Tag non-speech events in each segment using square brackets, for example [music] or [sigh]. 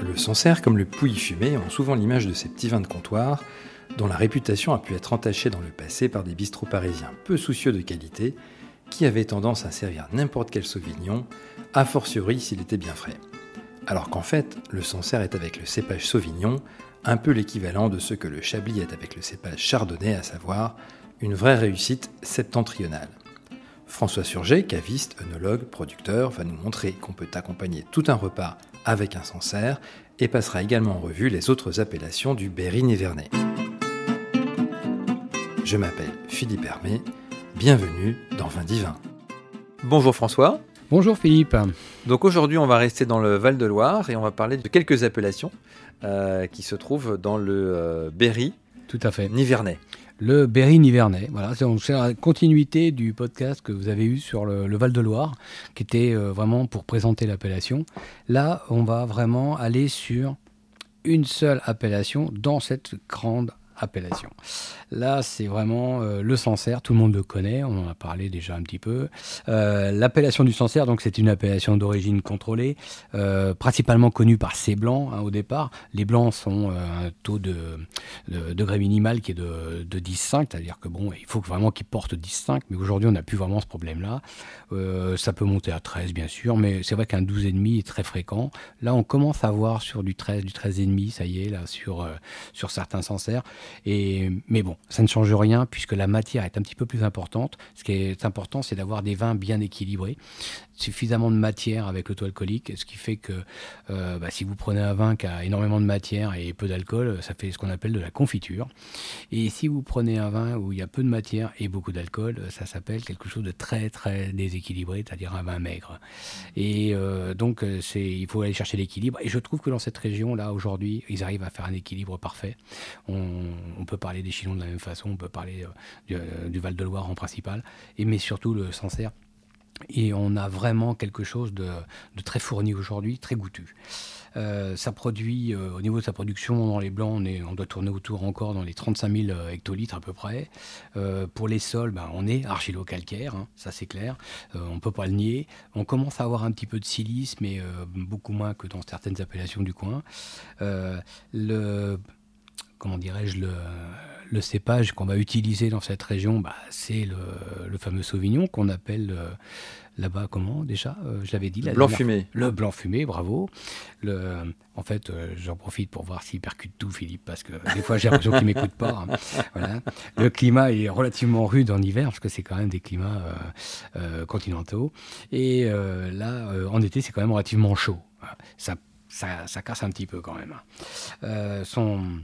Le Sancerre, comme le Pouilly fumé, ont souvent l'image de ces petits vins de comptoir, dont la réputation a pu être entachée dans le passé par des bistrots parisiens peu soucieux de qualité, qui avaient tendance à servir n'importe quel sauvignon, a fortiori s'il était bien frais. Alors qu'en fait, le Sancerre est avec le cépage sauvignon un peu l'équivalent de ce que le Chablis est avec le cépage chardonnay, à savoir une vraie réussite septentrionale. François Surget, caviste, œnologue, producteur, va nous montrer qu'on peut accompagner tout un repas avec un Sancerre et passera également en revue les autres appellations du Berry Nivernais. Je m'appelle Philippe Hermé, bienvenue dans Vin Divin. Bonjour François. Bonjour Philippe. Donc aujourd'hui on va rester dans le Val-de-Loire et on va parler de quelques appellations euh, qui se trouvent dans le euh, Berry. Tout à fait. Nivernais. Le Berry Nivernais. Voilà, c'est la continuité du podcast que vous avez eu sur le, Val-de-Loire, qui était euh, vraiment pour présenter l'appellation. Là, on va vraiment aller sur une seule appellation dans cette grande appellation. Là, c'est vraiment euh, le Sancerre, tout le monde le connaît, on en a parlé déjà un petit peu. Euh, l'appellation du Sancerre, donc c'est une appellation d'origine contrôlée, euh, principalement connue par ces blancs hein, au départ. Les blancs sont un taux de, degré minimal qui est de, de 10,5, c'est-à-dire que bon, il faut vraiment qu'ils portent 10,5, mais aujourd'hui on n'a plus vraiment ce problème-là. ça peut monter à 13 bien sûr, mais c'est vrai qu'un 12,5 est très fréquent. Là, on commence à voir sur du 13, du 13,5, ça y est, là, sur, sur certains Sancerres. Mais bon, ça ne change rien puisque la matière est un petit peu plus importante. Ce qui est important, c'est d'avoir des vins bien équilibrés suffisamment de matière avec le taux alcoolique, ce qui fait que euh, bah, si vous prenez un vin qui a énormément de matière et peu d'alcool, ça fait ce qu'on appelle de la confiture. Et si vous prenez un vin où il y a peu de matière et beaucoup d'alcool, ça s'appelle quelque chose de très très déséquilibré, c'est-à-dire un vin maigre. Et euh, donc euh, c'est, il faut aller chercher l'équilibre. Et je trouve que dans cette région-là, aujourd'hui, ils arrivent à faire un équilibre parfait. On, peut parler des Chilons de la même façon, on peut parler du, du Val-de-Loire en principal, et mais surtout le Sancerre et on a vraiment quelque chose de, très fourni aujourd'hui, très goûtu. Euh, euh, au niveau de sa production, dans les blancs, on doit tourner autour encore dans les 35 000 euh, hectolitres à peu près. pour les sols, ben, on est argilo-calcaire, hein, ça c'est clair, on ne peut pas le nier. On commence à avoir un petit peu de silice, mais beaucoup moins que dans certaines appellations du coin. le, comment dirais-je, le le cépage qu'on va utiliser dans cette région, bah, c'est le, fameux Sauvignon qu'on appelle euh, là-bas comment déjà euh, Je l'avais dit. Le blanc fumé. Le blanc fumé, bravo. Le, en fait, euh, j'en profite pour voir s'il percute tout, Philippe, parce que des fois j'ai l'impression qu'il m'écoute pas. Hein. [laughs] Le climat est relativement rude en hiver, parce que c'est quand même des climats continentaux. Et là, en été, c'est quand même relativement chaud. Ça, ça, ça, casse un petit peu quand même. son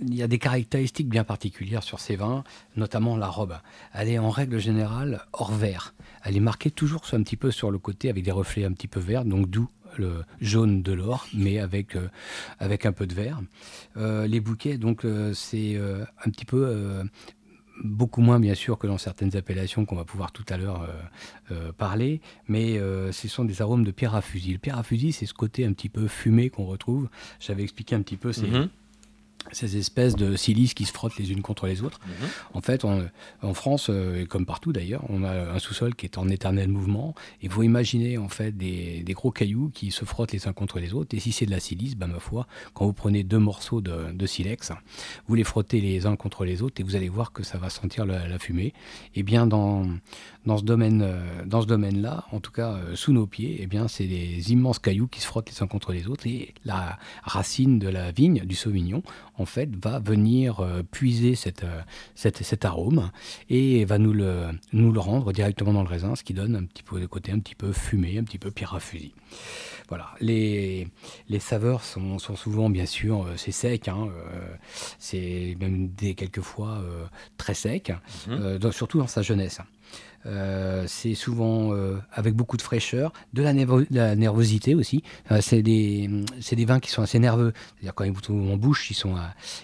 il y a des caractéristiques bien particulières sur ces vins, notamment la robe. Elle est en règle générale hors vert. Elle est marquée toujours un petit peu sur le côté avec des reflets un petit peu verts, donc d'où le jaune de l'or, mais avec, euh, avec un peu de vert. Euh, les bouquets, donc euh, c'est un petit peu beaucoup moins bien sûr que dans certaines appellations qu'on va pouvoir tout à l'heure parler, mais ce sont des arômes de pierre à fusil. Le pierre à fusil, c'est ce côté un petit peu fumé qu'on retrouve. J'avais expliqué un petit peu, c'est mhm ces espèces de silices qui se frottent les unes contre les autres. Mhm. En fait, en France, euh, et comme partout d'ailleurs, on a un sous-sol qui est en éternel mouvement. Et vous imaginez en fait des, gros cailloux qui se frottent les uns contre les autres. Et si c'est de la silice, bah, ma foi, quand vous prenez deux morceaux de, silex, vous les frottez les uns contre les autres et vous allez voir que ça va sentir la, fumée. Et bien dans, dans ce domaine, euh, dans ce domaine-là, en tout cas euh, sous nos pieds, et bien c'est des immenses cailloux qui se frottent les uns contre les autres. Et la racine de la vigne, du sauvignon, en fait, va venir euh, puiser euh, cette, cet arôme et va nous le, nous le rendre directement dans le raisin, ce qui donne un petit peu de côté un petit peu fumé, un petit peu pierre à fusil. Voilà, les, les saveurs sont, sont souvent, bien sûr, euh, c'est sec, hein, c'est même des quelquefois très sec, mhm. surtout dans sa jeunesse. Euh, c'est souvent euh, avec beaucoup de fraîcheur, de la, nervosité aussi. Euh, c'est des, des, vins qui sont assez nerveux. C'est-à-dire quand ils vous trouvent en bouche, ils sont,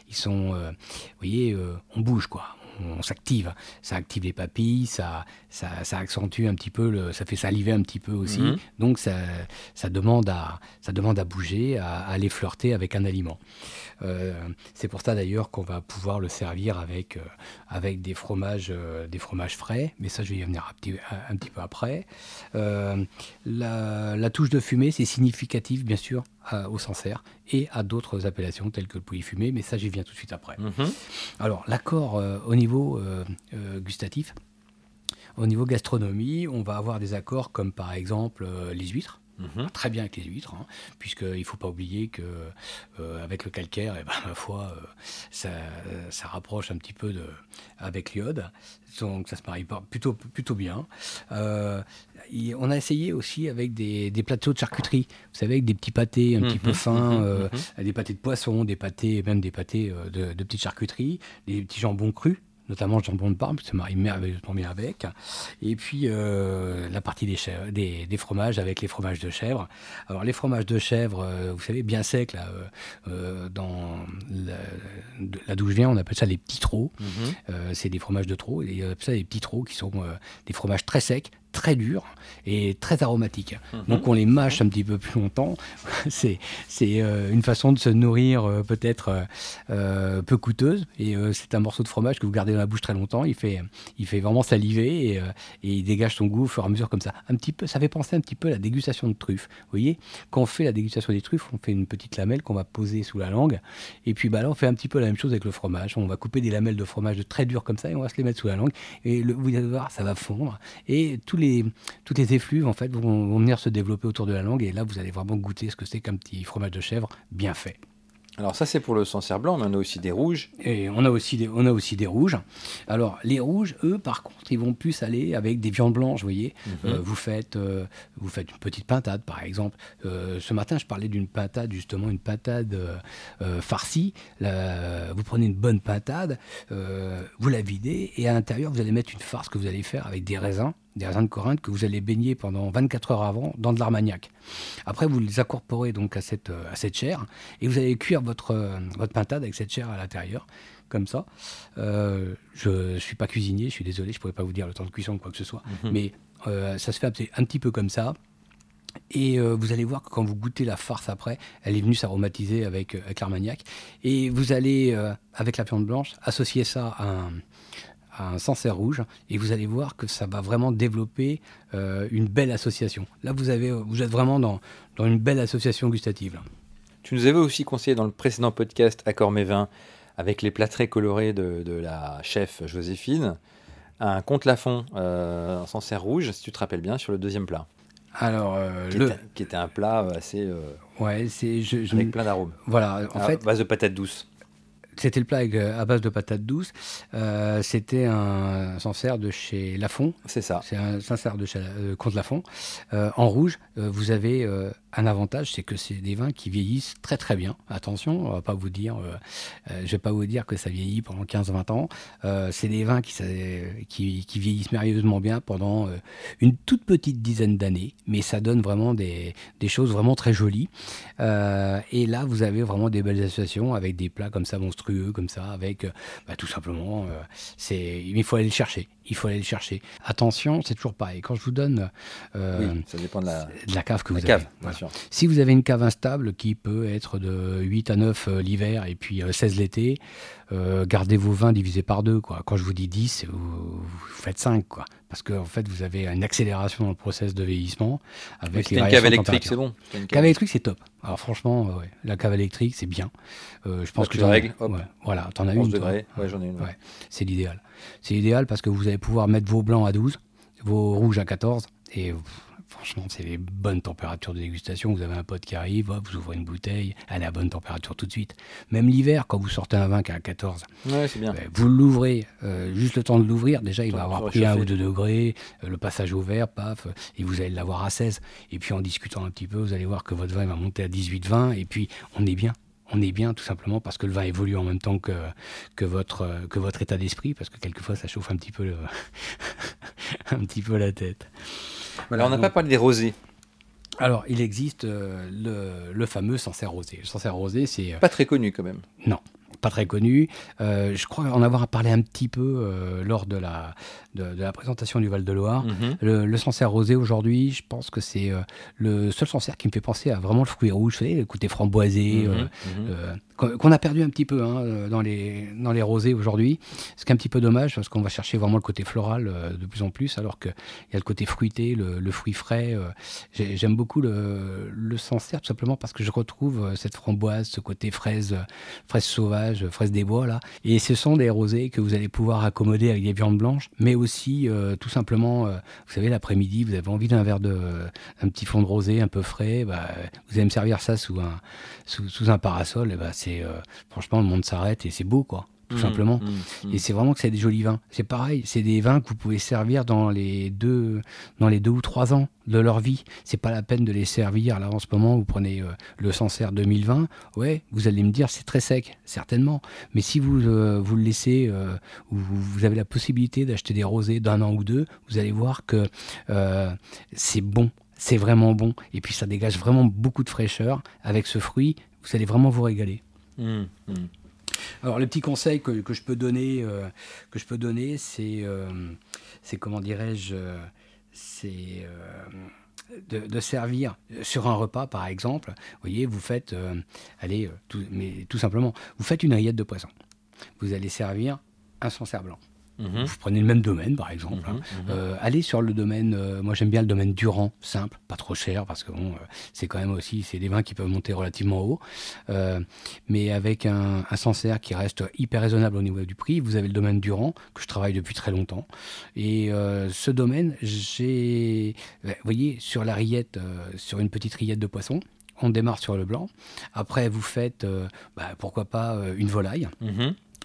ils sont vous voyez, on bouge quoi on s'active. Ça active les papilles, ça, ça, accentue un petit peu, le, ça fait saliver un petit peu aussi. Mhm. Donc ça, ça, demande à, ça demande à bouger, à, aller flirter avec un aliment. Euh, c'est pour ça d'ailleurs qu'on va pouvoir le servir avec, euh, avec des, fromages, euh, des fromages frais, mais ça je vais y venir un petit, un, petit peu après. La, la, touche de fumée, c'est significatif bien sûr au Sancerre et à d'autres appellations telles que le pouilly fumé, mais ça j'y viens tout de suite après. Mhm. Alors l'accord au niveau gustatif, au niveau gastronomie, on va avoir des accords comme par exemple les huîtres. Mhm. Très bien avec les huîtres, hein, puisqu'il ne faut pas oublier que euh, avec le calcaire, et ben, [laughs] ma foi, euh, ça, ça, rapproche un petit peu de, avec l'iode. Donc ça se marie plutôt, plutôt bien. Euh, on a essayé aussi avec des, des, plateaux de charcuterie, vous savez, avec des petits pâtés un petit peu Mhm. fins, Mhm. des pâtés de poisson, des pâtés, même des pâtés de, de petites charcuteries, des petits jambons crus notamment le jambon de Parme, qui se marie merveilleusement bien avec. Et puis euh, la partie des, chèvres- des, des fromages avec les fromages de chèvre. Alors les fromages de chèvre, euh, vous savez, bien secs, là, euh, dans la, de- là d'où je viens, on appelle ça les petits trous. Mhm. C'est des fromages de trop, et on appelle ça des petits trous qui sont des fromages très secs, très durs et très aromatiques. Mhm. Donc on les mâche un petit peu plus longtemps. [laughs] c'est c'est euh, une façon de se nourrir euh, peut-être euh, peu coûteuse, et c'est un morceau de fromage que vous gardez dans la bouche très longtemps. Il fait, il fait vraiment saliver et, et il dégage son goût au fur et à mesure comme ça. Un petit peu, ça fait penser un petit peu à la dégustation de truffes. Vous voyez, quand on fait la dégustation des truffes, on fait une petite lamelle qu'on va poser sous la langue, et puis bah, là on fait un petit peu la même chose avec le fromage. On va couper des lamelles de fromage de très dur comme ça et on va se les mettre sous la langue. Et le, vous allez voir, ça va fondre. Et tous les, toutes les effluves en fait vont, vont venir se développer autour de la langue. Et là, vous allez vraiment goûter ce que c'est qu'un petit fromage de chèvre bien fait. Alors ça c'est pour le Sancerre blanc, mais on a aussi des rouges. Et on a aussi des, on a aussi des rouges. Alors les rouges, eux, par contre, ils vont plus aller avec des viandes blanches. Vous voyez, Mhm. Euh, vous faites, euh, vous faites une petite pintade, par exemple. Euh, ce matin, je parlais d'une pintade, justement, une pintade farcie. La- vous prenez une bonne pintade, vous la videz, et à l'intérieur, vous allez mettre une farce que vous allez faire avec des raisins, des raisins de Corinthe que vous allez baigner pendant 24 heures avant dans de l'armagnac. Après, vous les incorporez donc à cette, euh, à cette chair, et vous allez cuire votre, euh, votre pintade avec cette chair à l'intérieur comme ça. Euh, je ne suis pas cuisinier, je suis désolé, je ne pourrais pas vous dire le temps de cuisson ou quoi que ce soit, Mhm. mais euh, ça se fait un petit- peu comme ça. Et euh, vous allez voir que quand vous goûtez la farce après, elle est venue s'aromatiser avec, avec l'armagnac. Et vous allez, avec la viande blanche, associer ça à un, à un Sancerre rouge. Et vous allez voir que ça va vraiment développer euh, une belle association. Là, vous, avez, vous êtes vraiment dans, dans une belle association gustative. Tu nous avais aussi conseillé dans le précédent podcast Accord mes vins, avec les plats très colorés de, de la chef Joséphine, un comte lafond euh, en Sancerre rouge, si tu te rappelles bien, sur le deuxième plat, Alors, euh, qui, le, était, qui était un plat assez euh, ouais, c'est, je, je- avec plein d'arômes. voilà, en à fait, base de patates douces. C'était le plat avec, euh, à base de patates douces. Euh, c'était un Sancerre de chez Lafont. C'est ça. C'est un Sancerre de chez euh, Comte Lafont. Euh, en rouge, vous avez un avantage, c'est que c'est des vins qui vieillissent très très bien. Attention, on va pas vous dire, je vais pas vous dire que ça vieillit pendant 15-20 ans. C'est des vins qui, qui, qui vieillissent merveilleusement bien pendant une toute petite dizaine d'années, mais ça donne vraiment des, des choses vraiment très jolies. Et là, vous avez vraiment des belles associations avec des plats comme ça monstrueux, comme ça, avec euh, bah, tout simplement, euh, c'est, mais il faut aller le chercher. Il faut aller le chercher. Attention, c'est toujours pareil. Quand je vous donne euh, oui, ça dépend de la, de la cave que la vous cave, avez, voilà. Si vous avez une cave instable qui peut être de 8 à 9 euh, l'hiver et puis euh, 16 l'été, euh, gardez vos vins divisés par deux. Quoi. Quand je vous dis 10, vous, vous faites 5. Quoi. Parce qu'en en fait, vous avez une accélération dans le process de vieillissement. Avec les une cave électrique, c'est bon. Une Cave électrique, c'est top. Alors franchement, euh, ouais, la cave électrique, c'est bien. Euh, je pense tu que as- règles, ouais, voilà, t'en as 11 une. ouais, j'en ai une. C'est l'idéal. C'est l'idéal parce que vous allez pouvoir mettre vos blancs à 12, vos rouges à 14. Et franchement, c'est les bonnes températures de dégustation. Vous avez un pote qui arrive, hop, vous ouvrez une bouteille, elle est à bonne température tout de suite. Même l'hiver, quand vous sortez un vin qui est à 14, Ouais, c'est bien. euh, vous l'ouvrez, euh, juste le temps de l'ouvrir, déjà il va avoir pris un ou deux degrés, euh, le passage au vert, paf, et vous allez l'avoir à 16. Et puis en discutant un petit peu, vous allez voir que votre vin va monter à 18-20, et puis on est bien. On est bien tout simplement parce que le vin évolue en même temps que, que, votre, euh, que votre état d'esprit, parce que quelquefois ça chauffe un petit peu, le- [laughs] un petit peu la tête. Alors, on n'a pas parlé des rosés. Alors, il existe euh, le, le fameux Sancerre rosé. Le Sancerre rosé, c'est euh, Pas très connu quand même. non, pas très connu. Euh, je crois en avoir parlé un petit peu euh, lors de la, de, de la présentation du Val-de-Loire. Mhm. Le, le Sancerre rosé aujourd'hui, je pense que c'est le seul Sancerre qui me fait penser à vraiment le fruit rouge, vous savez, le côté framboisé. Mhm, mhm. Qu'on a perdu un petit peu hein, dans, les, dans les rosés aujourd'hui. Ce qui est un petit peu dommage parce qu'on va chercher vraiment le côté floral de plus en plus, alors qu'il y a le côté fruité, le, fruit frais. J'aime beaucoup le, le Sancerre tout simplement parce que je retrouve cette framboise, ce côté fraise, fraise sauvage, fraise des bois là. Et ce sont des rosés que vous allez pouvoir accommoder avec des viandes blanches, mais aussi tout simplement, vous savez, l'après-midi, vous avez envie d'un verre de, un petit fond de rosé un peu frais, bah, vous allez me servir ça sous un, sous, un parasol, et bah, c'est euh, franchement le monde s'arrête et c'est beau quoi tout mmh, simplement. Mmh, mmh. Et c'est vraiment que c'est des jolis vins. C'est pareil, c'est des vins que vous pouvez servir dans les deux, dans les deux ou trois ans de leur vie. C'est pas la peine de les servir là en ce moment. Vous prenez euh, le Sancerre 2020, ouais, vous allez me dire c'est très sec, certainement. Mais si vous euh, vous le laissez, ou vous avez la possibilité d'acheter des rosés d'un an ou deux, vous allez voir que c'est bon c'est vraiment bon. Et puis ça dégage vraiment beaucoup de fraîcheur. Avec ce fruit, vous allez vraiment vous régaler. Mmh, mmh. Alors le petit conseil que, je peux donner, euh, que je peux donner, c'est, euh, c'est comment dirais-je, c'est euh, de, servir sur un repas, par exemple. Voyez, vous faites, allez, tout, mais tout simplement, vous faites une rillette de poisson. Vous allez servir un sancerre blanc. Mhm. Vous prenez le même domaine, par exemple. Hein. Mhm, mhm. Euh, allez sur le domaine, euh, moi j'aime bien le domaine Durand, simple, pas trop cher, parce que bon, euh, c'est quand même aussi, c'est des vins qui peuvent monter relativement haut, mais avec un, un Sancerre qui reste hyper raisonnable au niveau du prix. Vous avez le domaine Durand, que je travaille depuis très longtemps. Et ce domaine, j'ai, vous voyez, sur la rillette, sur une petite rillette de poisson, on démarre sur le blanc. Après, vous faites, bah, pourquoi pas, une volaille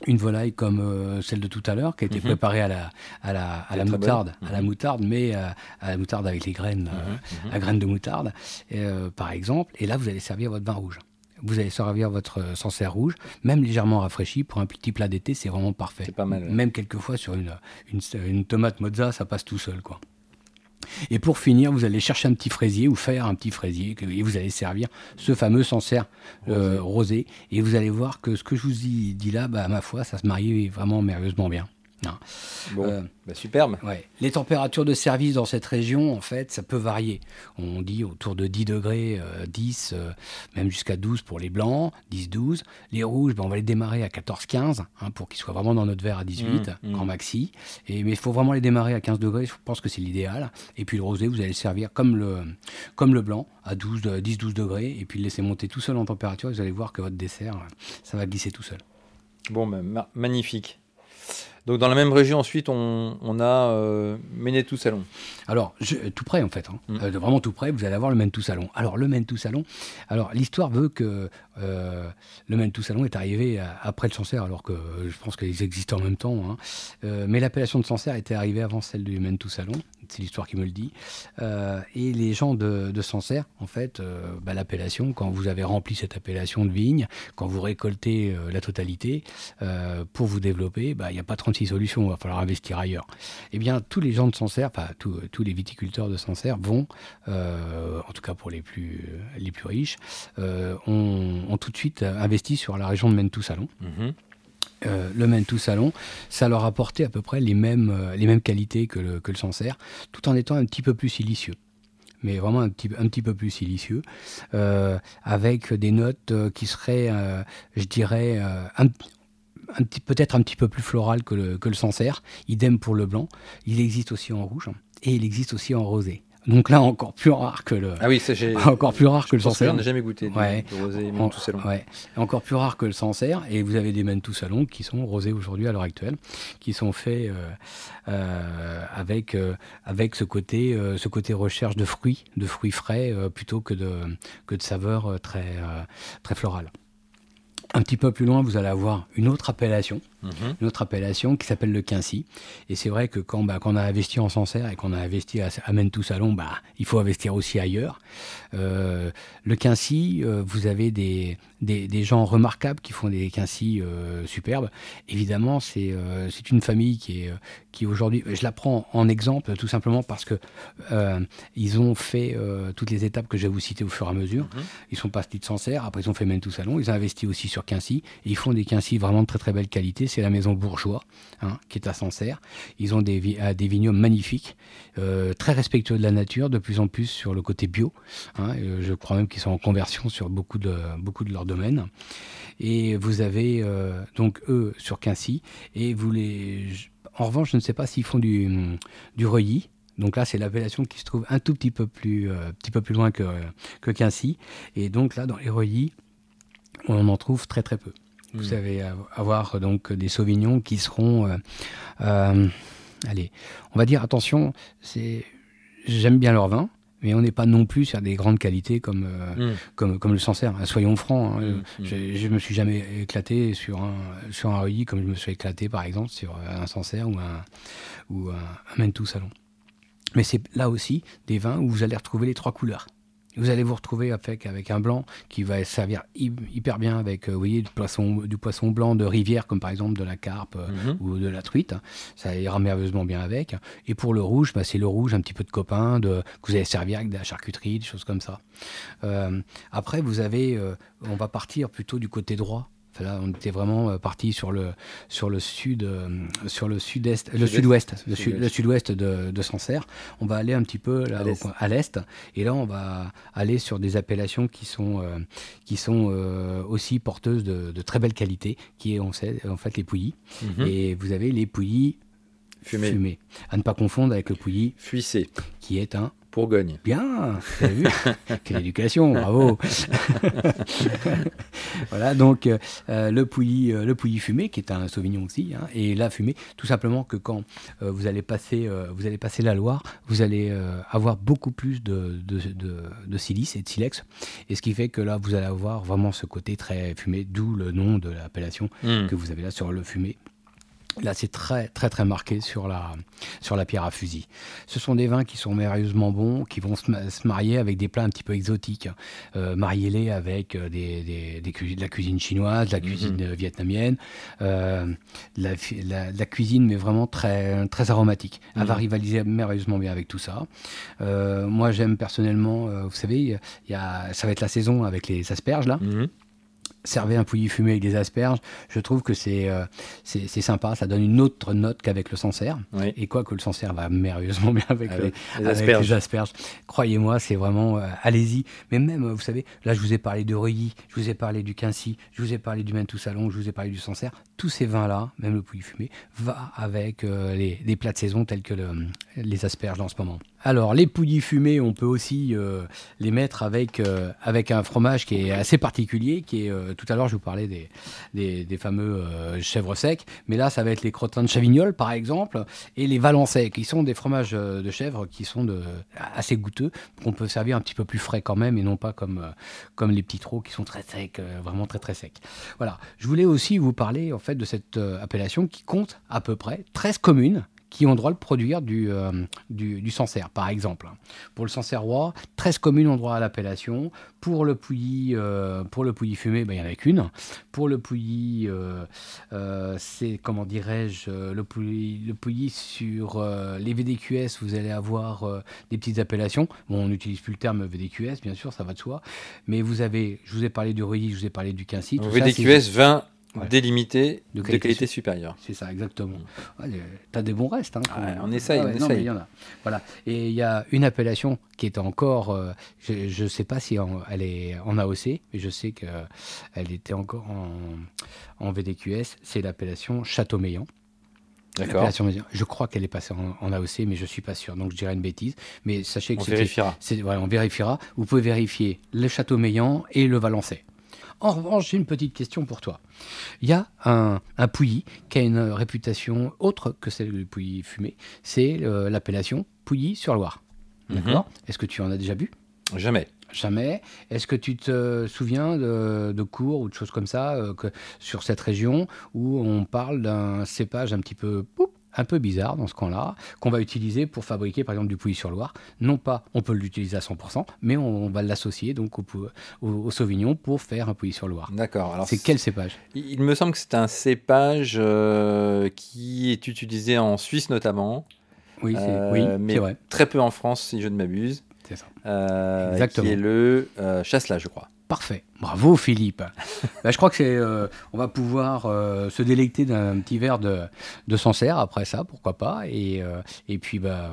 une volaille comme euh, celle de tout à l'heure, qui a été mhm. préparée à la, à la, à la moutarde, à la mhm. moutarde, mais euh, à la moutarde avec les graines, euh, mhm. à graines de moutarde, par exemple. Et là, vous allez servir votre vin rouge. Vous allez servir votre Sancerre rouge, même légèrement rafraîchi pour un petit plat d'été, c'est vraiment parfait. C'est pas mal. Même quelquefois sur une, une, une tomate mozza, ça passe tout seul, quoi. Et pour finir, vous allez chercher un petit fraisier ou faire un petit fraisier et vous allez servir ce fameux Sancerre euh, rosé. Et vous allez voir que ce que je vous dis, là, bah, à ma foi, ça se marie vraiment merveilleusement bien. Bon, euh, bah, superbe. Ouais. Les températures de service dans cette région, en fait, ça peut varier. On dit autour de 10 degrés, 10, euh, euh, même jusqu'à 12 pour les blancs, 10-12. Les rouges, ben, on va les démarrer à 14-15 hein, pour qu'ils soient vraiment dans notre verre à 18, mmh, mmh. maxi. Et, mais il faut vraiment les démarrer à 15 degrés, je pense que c'est l'idéal. Et puis le rosé, vous allez le servir comme le, comme le blanc, à 10-12 degrés, et puis le laisser monter tout seul en température. Vous allez voir que votre dessert, ça va glisser tout seul. Bon, ben, magnifique. Donc dans la même région ensuite, on, a euh, tout Salon. Alors tout près en fait, hein. mm. euh, vraiment tout près, vous allez avoir le tout Salon. Alors le tout Salon, alors l'histoire veut que euh, le tout Salon est arrivé après le Sancerre, alors que je pense qu'ils existent en même temps. Hein. Euh, mais l'appellation de Sancerre était arrivée avant celle du tout Salon, c'est l'histoire qui me le dit. et les gens de, de Sancerre, en fait, bah, l'appellation, quand vous avez rempli cette appellation de vigne, quand vous récoltez la totalité, pour vous développer, bah, il n'y a pas 36 solutions, il va falloir investir ailleurs. Eh bien, tous les gens de Sancerre, tous les viticulteurs de Sancerre vont, euh, en tout cas pour les plus, les plus riches, euh, ont, tout de suite investi sur la région de Mentou-Salon. Mhm. Euh, le Mentou Salon, ça leur a apporté à peu près les mêmes, les mêmes qualités que le, que le Sancerre, tout en étant un petit peu plus silicieux mais vraiment un petit, un petit peu plus silicieux, avec des notes qui seraient, je dirais, un, peut-être un petit peu plus floral que le, que le Sancerre. Idem pour le blanc. Il existe aussi en rouge et il existe aussi en rosé. Donc là, encore plus rare que le. Ah oui, j'ai. [laughs] Encore plus rare que le Sancerre. Jamais goûté. Ouais. rosé Salon. Ouais. Encore plus rare que le Sancerre. Et vous avez des tout Salon qui sont rosés aujourd'hui à l'heure actuelle, qui sont faits euh, euh, avec euh, avec ce côté ce côté recherche de fruits, de fruits frais plutôt que de que de saveurs très très florales. Un petit peu plus loin, vous allez avoir une autre appellation, mhm. une autre appellation qui s'appelle le Quincy. Et c'est vrai que quand, bah, on a investi en Sancerre et qu'on a investi à, à tout Salon, bah, il faut investir aussi ailleurs. Euh, le Quincy, euh, vous avez des, des, gens remarquables qui font des Quincy euh, superbes. Évidemment, c'est c'est une famille qui est qui aujourd'hui, je la prends en exemple tout simplement parce que ils ont fait toutes les étapes que je vais vous citer au fur et à mesure. Mhm. Ils sont partis de Sancerre, après ils ont fait tout Salon, ils ont investi aussi sur sur Quincy. Et ils font des Quincy vraiment de très très belle qualité. C'est la maison Bourgeois, hein, qui est à Sancerre. Ils ont des, des vignobles magnifiques, très respectueux de la nature, de plus en plus sur le côté bio. Hein, je crois même qu'ils sont en conversion sur beaucoup de, leurs domaines. Et vous avez donc eux sur Quincy. Et vous les. En revanche, je ne sais pas s'ils font du, du reuilly. Donc là, c'est l'appellation qui se trouve un tout petit peu plus, euh, loin que, Quincy. Et donc là, dans les relis, on en trouve très très peu. Vous hmm. savez avoir donc des sauvignons qui seront, euh, euh, allez, on va dire attention, c'est, j'aime bien leur vin, mais on n'est pas non plus sur des grandes qualités comme, hmm. comme, comme le Sancerre. Soyons francs, hein. hmm. je ne me suis jamais éclaté sur un, sur un comme je me suis éclaté par exemple sur un Sancerre ou un, ou un, un Mentou Salon. Mais c'est là aussi des vins où vous allez retrouver les trois couleurs. Vous allez vous retrouver avec, avec un blanc qui va servir hyper bien avec euh, vous voyez, du, poisson, du poisson blanc de rivière, comme par exemple de la carpe euh, mhm. ou de la truite. Ça ira merveilleusement bien avec. Et pour le rouge, bah, c'est le rouge, un petit peu de copain, de, que vous allez servir avec de la charcuterie, des choses comme ça. Euh, après, vous avez, on va partir plutôt du côté droit Là, on était vraiment euh, parti sur le sur le sud, euh, sur le sud-est, le sud-ouest, le, sud-ouest de, de, Sancerre. On va aller un petit peu là, à l'est, et là, on va aller sur des appellations qui sont euh, qui sont aussi porteuses de, de, très belle qualité, qui est on sait, en fait les pouilly. Mhm. Et vous avez les pouilly fumés. À ne pas confondre avec le pouilly fuissé, qui est un Bourgogne. Bien, vu [laughs] Quelle éducation, bravo [laughs] Voilà, donc euh, le, pouilly, euh, le pouilly fumé, qui est un sauvignon aussi, hein, et la fumée, tout simplement que quand euh, vous, allez passer, vous allez passer la Loire, vous allez avoir beaucoup plus de, de, de, silice et de silex, et ce qui fait que là, vous allez avoir vraiment ce côté très fumé, d'où le nom de l'appellation hmm. que vous avez là sur le fumé. Là, c'est très, très, très marqué sur la, sur la pierre à fusil. Ce sont des vins qui sont merveilleusement bons, qui vont se, marier avec des plats un petit peu exotiques. Euh, Mariez-les avec euh, des, des, de la cuisine chinoise, de la cuisine mhm. vietnamienne, euh, la, la, cuisine, mais vraiment très, très aromatique. Elle va mhm. rivaliser merveilleusement bien avec tout ça. Euh, moi, j'aime personnellement, vous savez, y a, ça va être la saison avec les asperges, là. Mhm servez un pouilly fumé avec des asperges, je trouve que c'est euh, c'est sympa, ça donne une autre note qu'avec le Sancerre. Et quoi que le Sancerre va merveilleusement bien avec, les, asperges. Croyez-moi, c'est vraiment, euh, allez-y. Mais même, vous savez, là je vous ai parlé de Reuilly, je vous ai parlé du Quincy, je vous ai parlé du Mentou Salon, je vous ai parlé du Sancerre. Tous ces vins-là, même le pouilly fumé, va avec euh, les, les, plats de saison tels que le, les asperges en ce moment. Alors, les pouillis fumés, on peut aussi euh, les mettre avec, euh, avec un fromage qui est assez particulier, qui est, euh, tout à l'heure, je vous parlais des, fameux chèvres secs, mais là, ça va être les crottins de Chavignol, par exemple, et les valençais, qui sont des fromages de chèvre qui sont assez goûteux, qu'on peut servir un petit peu plus frais quand même, et non pas comme, comme les petits trous qui sont très secs, vraiment très très secs. Voilà, je voulais aussi vous parler, en fait, de cette appellation qui compte à peu près 13 communes, qui ont droit de produire du, euh, du, Sancerre, par exemple. Pour le Sancerrois, 13 communes ont droit à l'appellation. Pour le Pouilly, euh, pour le Pouilly fumé, ben, il n'y en a qu'une. Pour le Pouilly, euh, c'est, comment dirais-je, le Pouilly, le Pouilly sur les VDQS, vous allez avoir des petites appellations. Bon, on n'utilise plus le terme VDQS, bien sûr, ça va de soi. Mais vous avez, je vous ai parlé du Reuilly, je vous ai parlé du Quincy. VDQS, 20 délimité de qualité, supérieure. C'est ça, exactement. tu as des bons restes. Hein, on essaye, on essaye. y en a. Voilà. Et il y a une appellation qui est encore, euh, je ne sais pas si elle est en AOC, mais je sais qu'elle était encore en, en VDQS, c'est l'appellation Château-Meillan. D'accord. Je crois qu'elle est passée en, AOC, mais je suis pas sûr, donc je dirais une bêtise. Mais sachez que on vérifiera. on vérifiera. Vous pouvez vérifier le Château-Meillan et le Valençay. En revanche, j'ai une petite question pour toi. Il y a un, un pouilly qui a une réputation autre que celle du pouilly fumé. C'est euh, l'appellation pouilly sur Loire. Mhm. D'accord Est-ce que tu en as déjà bu? Jamais. Jamais. Est-ce que tu te souviens de, cours ou de choses comme ça euh, que, sur cette région où on parle d'un cépage un petit peu un peu bizarre dans ce camp-là, qu'on va utiliser pour fabriquer par exemple du Pouilly-sur-Loire. Non pas on peut l'utiliser à 100%, mais on, va l'associer donc au, au, Sauvignon pour faire un Pouilly-sur-Loire. D'accord. Alors c'est quel cépage? Il me semble que c'est un cépage euh, qui est utilisé en Suisse notamment. Oui, c'est euh, mais vrai. très peu en France si je ne m'abuse. C'est ça. Euh, Exactement. Qui est le Chasselas, je crois. Parfait. Bravo Philippe. [laughs] Bah, je crois que c'est, euh, on va pouvoir euh, se délecter d'un petit verre de, de Sancerre après ça, pourquoi pas. Et, euh, et puis bah,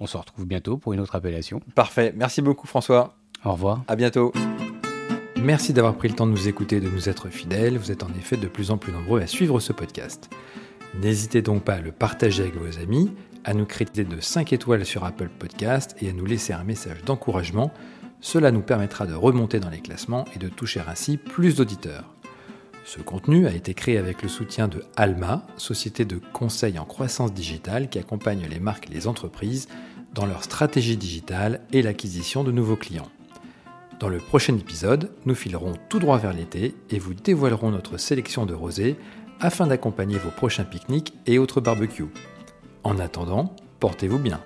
on se retrouve bientôt pour une autre appellation. Parfait. Merci beaucoup François. Au revoir. À bientôt. Merci d'avoir pris le temps de nous écouter et de nous être fidèles. Vous êtes en effet de plus en plus nombreux à suivre ce podcast. N'hésitez donc pas à le partager avec vos amis, à nous créditer de 5 étoiles sur Apple Podcast et à nous laisser un message d'encouragement cela nous permettra de remonter dans les classements et de toucher ainsi plus d'auditeurs. Ce contenu a été créé avec le soutien de Alma, société de conseil en croissance digitale qui accompagne les marques et les entreprises dans leur stratégie digitale et l'acquisition de nouveaux clients. Dans le prochain épisode, nous filerons tout droit vers l'été et vous dévoilerons notre sélection de rosés afin d'accompagner vos prochains pique-niques et autres barbecues. En attendant, portez-vous bien.